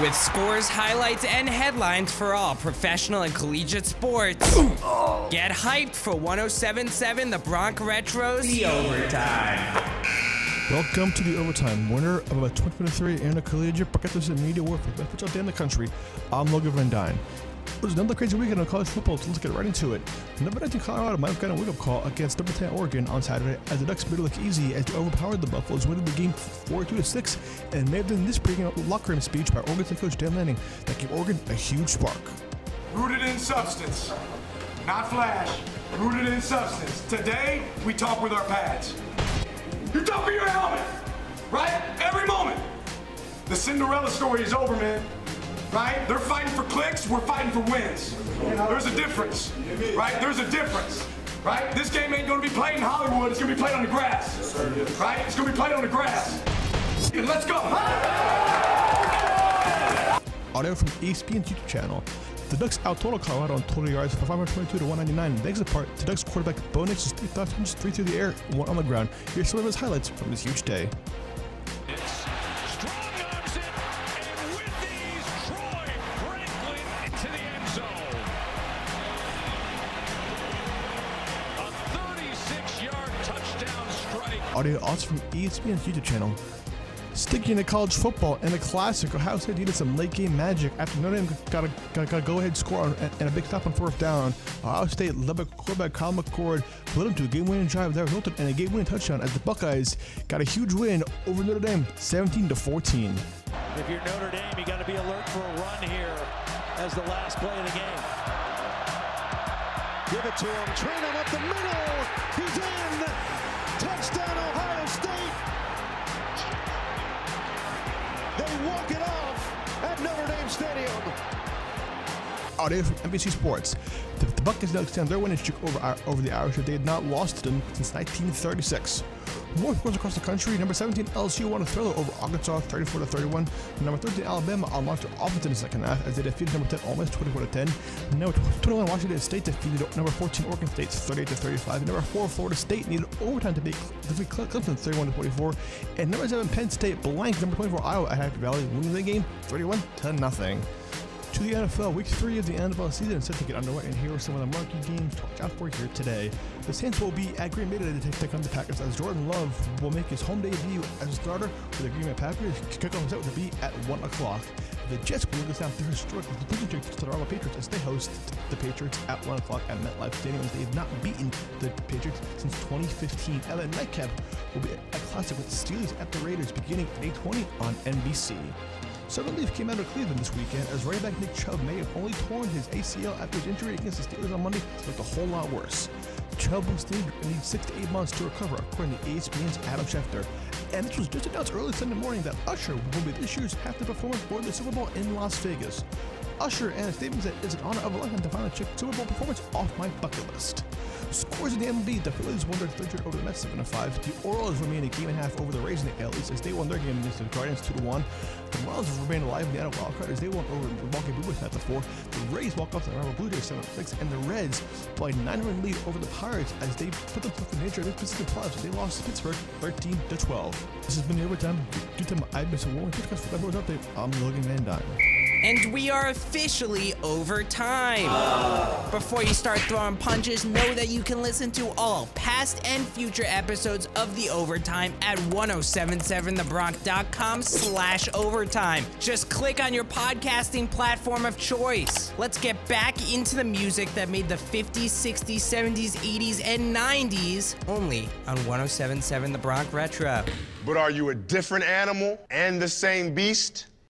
With scores, highlights, and headlines for all professional and collegiate sports. Get hyped for 1077 The Bronx Retros The Overtime. Welcome to the overtime, winner of a 2023 and collegiate Paquetas and Media War for the best out there in the country. I'm Logan VanDine. It was another crazy weekend of college football, so let's get right into it. Number 19 Colorado might have gotten a wake-up call against number 10 Oregon on Saturday as the Ducks made it look easy as they overpowered the Buffaloes, winning the game 42-6, and may have been this pregame locker room speech by Oregon head coach Dan Lanning that gave Oregon a huge spark. Rooted in substance, not flash, rooted in substance. Today, we talk with our pads. You talk with your helmet, right? Every moment. The Cinderella story is over, man right? They're fighting for clicks, we're fighting for wins. There's a difference, right? There's a difference, right? This game ain't gonna be played in Hollywood, it's gonna be played on the grass, right? It's gonna be played on the grass. Let's go. Audio from ESPN's YouTube channel. The Ducks out total Colorado on total yards for 522 to 199. Legs apart, the Ducks quarterback Bo Nix is three touchdowns, three through the air, one on the ground. Here's some of his highlights from this huge day. Audio also from ESPN's YouTube channel. Sticking to college football and the classic, Ohio State needed some late game magic after Notre Dame got a, got, got a go ahead score on, and a big stop on fourth down. Ohio State led quarterback Kyle McCord led them to a game winning drive that resulted in a game winning touchdown as the Buckeyes got a huge win over Notre Dame 17 to 14. If you're Notre Dame, you got to be alert for a run here as the last play of the game. Give it to him, Trayanum up the middle. He's in. Touchdown, Ohio State. They walk it off at Notre Dame Stadium. Audio from NBC Sports. The, the Buckeyes now extend their winning streak over, over the Irish. They had not lost to them since 1936. More scores across the country. Number 17 LSU won a thriller over Arkansas 34 to 31. Number 13 Alabama unlocked their offense in the second half as they defeated number 10 Ole Miss 24 to 10. Number 21 Washington State defeated number 14 Oregon State 38 to 35. And number 4 Florida State needed overtime to beat Clemson 31 to 24. And number 7 Penn State blanked number 24 Iowa at Happy Valley, winning the game 31 to nothing to the NFL. Week three of the NFL season set to get underway, and here are some of the marquee games to watch out for here today. The Saints will be at Green Bay today to take on the Packers as Jordan Love will make his home debut as a starter for the Green Bay Packers. Kickoff is set to be at 1 o'clock. The Jets will look down their historic division to the Toronto Patriots as they host the Patriots at 1 o'clock at MetLife Stadium as they have not beaten the Patriots since 2015. And nightcap will be a classic with the Steelers at the Raiders beginning at 8.20 on NBC. Sudden relief came out of Cleveland this weekend as running back Nick Chubb may have only torn his ACL after his injury against the Steelers on Monday looked a whole lot worse. Chubb will still need six to eight months to recover, according to ESPN's Adam Schefter. And this was just announced early Sunday morning that Usher will be this year's halftime performer for the Super Bowl in Las Vegas. Usher and a statement that it's an honor of a lifetime to finally check Super Bowl performance off my bucket list. Scores in the MLB, the Phillies won their third over the Mets 7 5. The Orioles remain a game and a half over the Rays in the AL as they won their game against the Guardians 2 1. The Marlins remain alive in the NL wildcard as they won over the Milwaukee Brewers 7 4. The Rays walk off the Toronto Blue Jays 7 6, and the Reds by 9 run lead over the Pirates as they put themselves in the nature of the playoffs they lost to Pittsburgh 13 12. This has been the overtime. To my I've been so warm. Podcast for February's update. I'm Logan VanDine. And we are officially over time. Before you start throwing punches, know that you can listen to all past and future episodes of The Overtime at 1077thebronx.com slash overtime. Just click on your podcasting platform of choice. Let's get back into the music that made the 50s, 60s, 70s, 80s, and 90s only on 1077 The Bronx Retro. But are you a different animal and the same beast?